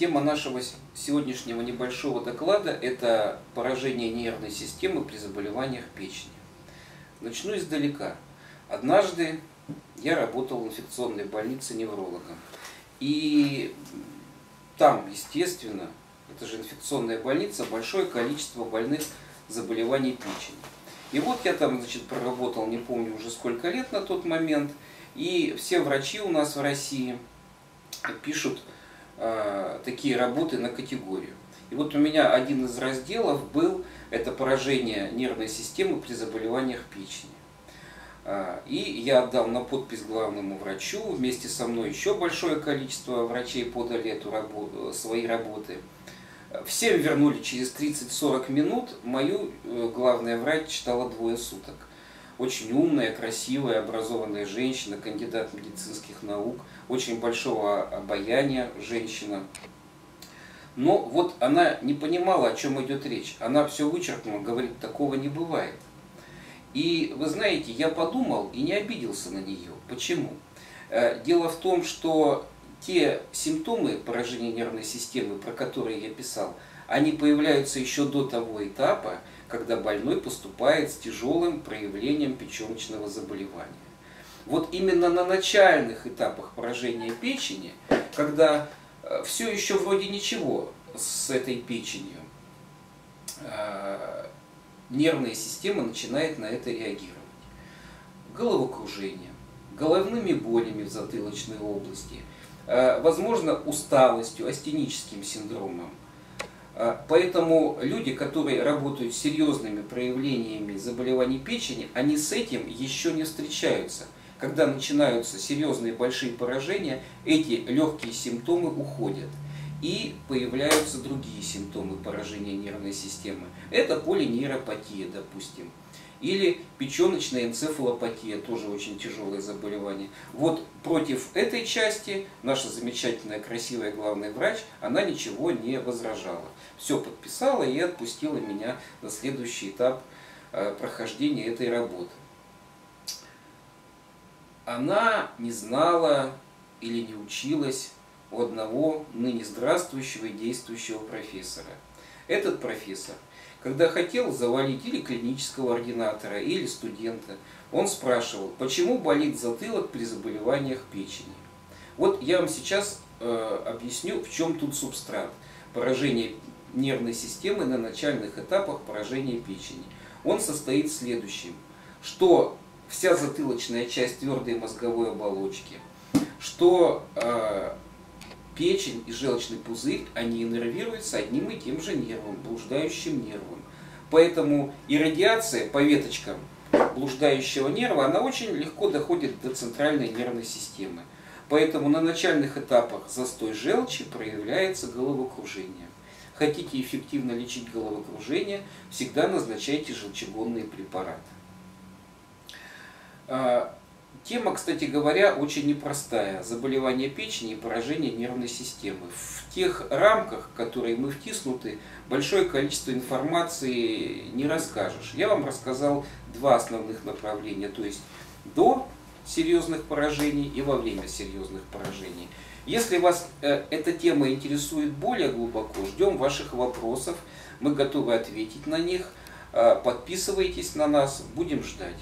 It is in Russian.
Тема нашего сегодняшнего небольшого доклада – это поражение нервной системы при заболеваниях печени. Начну издалека. Однажды я работал в инфекционной больнице неврологом. И там, естественно, это же инфекционная больница, большое количество больных заболеваний печени. И вот я там, значит, проработал, не помню уже сколько лет на тот момент, и все врачи у нас в России пишут такие работы на категорию. И вот у меня один из разделов был это поражение нервной системы при заболеваниях печени. Э, и я отдал на подпись главному врачу, вместе со мной еще большое количество врачей подали эту работу, свои работы. Всем вернули через 30-40 минут, мою э, главная врач читала двое суток. Очень умная, красивая, образованная женщина, кандидат медицинских наук – очень большого обаяния женщина. Но вот она не понимала, о чем идет речь. Она все вычеркнула, говорит, такого не бывает. И вы знаете, я подумал и не обиделся на нее. Почему? Э, дело в том, что те симптомы поражения нервной системы, про которые я писал, они появляются еще до того этапа, когда больной поступает с тяжелым проявлением печеночного заболевания. Вот именно на начальных этапах поражения печени, когда э, все еще вроде ничего с этой печенью, э, нервная система начинает на это реагировать. Головокружение, головными болями в затылочной области, э, возможно, усталостью, астеническим синдромом. Поэтому люди, которые работают с серьезными проявлениями заболеваний печени, они с этим еще не встречаются – когда начинаются серьезные большие поражения, эти легкие симптомы уходят. И появляются другие симптомы поражения нервной системы. Это полинейропатия, допустим. Или печеночная энцефалопатия, тоже очень тяжелое заболевание. Вот против этой части наша замечательная, красивая главный врач, она ничего не возражала. Все подписала и отпустила меня на следующий этап э, прохождения этой работы она не знала или не училась у одного ныне здравствующего и действующего профессора. Этот профессор, когда хотел завалить или клинического ординатора, или студента, он спрашивал, почему болит затылок при заболеваниях печени. Вот я вам сейчас э, объясню, в чем тут субстрат. Поражение нервной системы на начальных этапах поражения печени. Он состоит в следующем, что вся затылочная часть твердой мозговой оболочки, что э, печень и желчный пузырь, они иннервируются одним и тем же нервом, блуждающим нервом. Поэтому и радиация по веточкам блуждающего нерва, она очень легко доходит до центральной нервной системы. Поэтому на начальных этапах застой желчи проявляется головокружение. Хотите эффективно лечить головокружение, всегда назначайте желчегонные препараты. Тема, кстати говоря, очень непростая. Заболевание печени и поражение нервной системы. В тех рамках, в которые мы втиснуты, большое количество информации не расскажешь. Я вам рассказал два основных направления, то есть до серьезных поражений и во время серьезных поражений. Если вас э, эта тема интересует более глубоко, ждем ваших вопросов, мы готовы ответить на них. Э, подписывайтесь на нас, будем ждать.